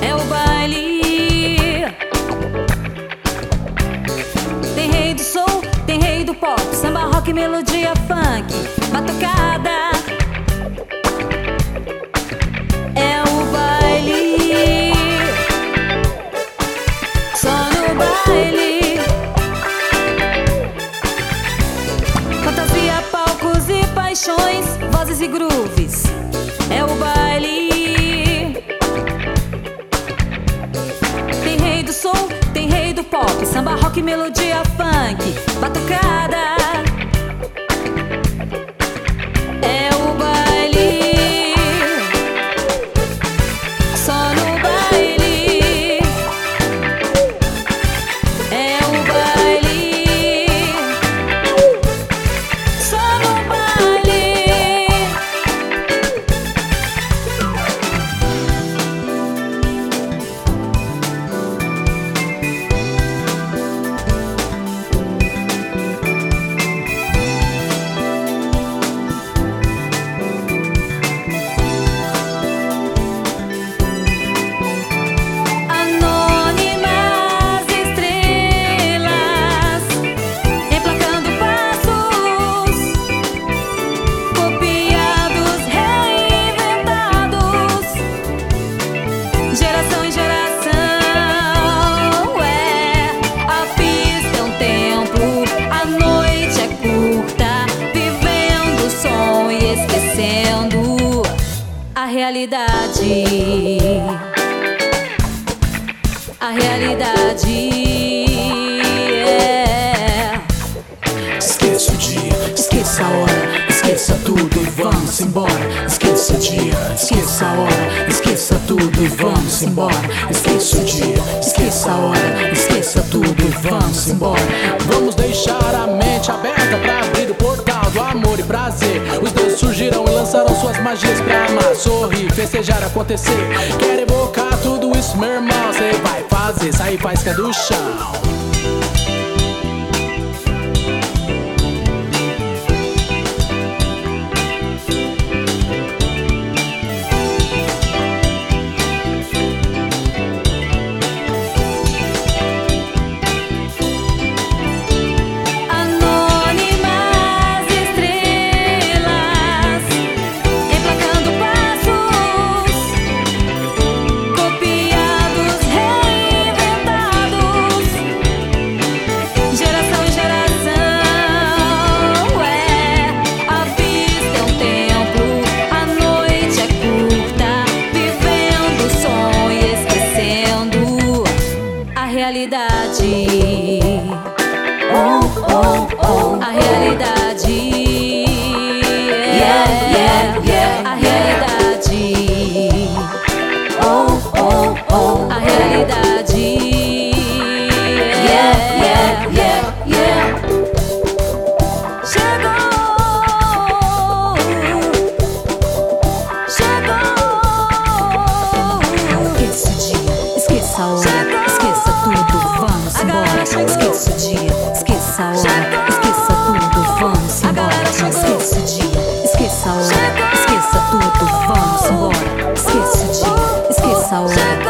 É o baile. Tem rei do soul, tem rei do pop, samba, rock, melodia, funk, batucada. Melodia, funk, batucada. Realidade. A realidade é. Esqueça o dia, esqueça a hora, esqueça tudo e vamos embora. Esqueça o dia, esqueça a hora, esqueça tudo e vamos embora. Esqueça o dia, esqueça a hora, esqueça tudo e vamos embora. Vamos deixar a mente aberta pra abrir o portal do amor e prazer. Os deuses surgirão e lançarão suas magias pra amar, sorrir, festejar, acontecer. Quer evocar tudo isso, meu irmão? Cê vai fazer, sair faísca do chão. Esqueça tudo, vamos embora. Esqueça Circle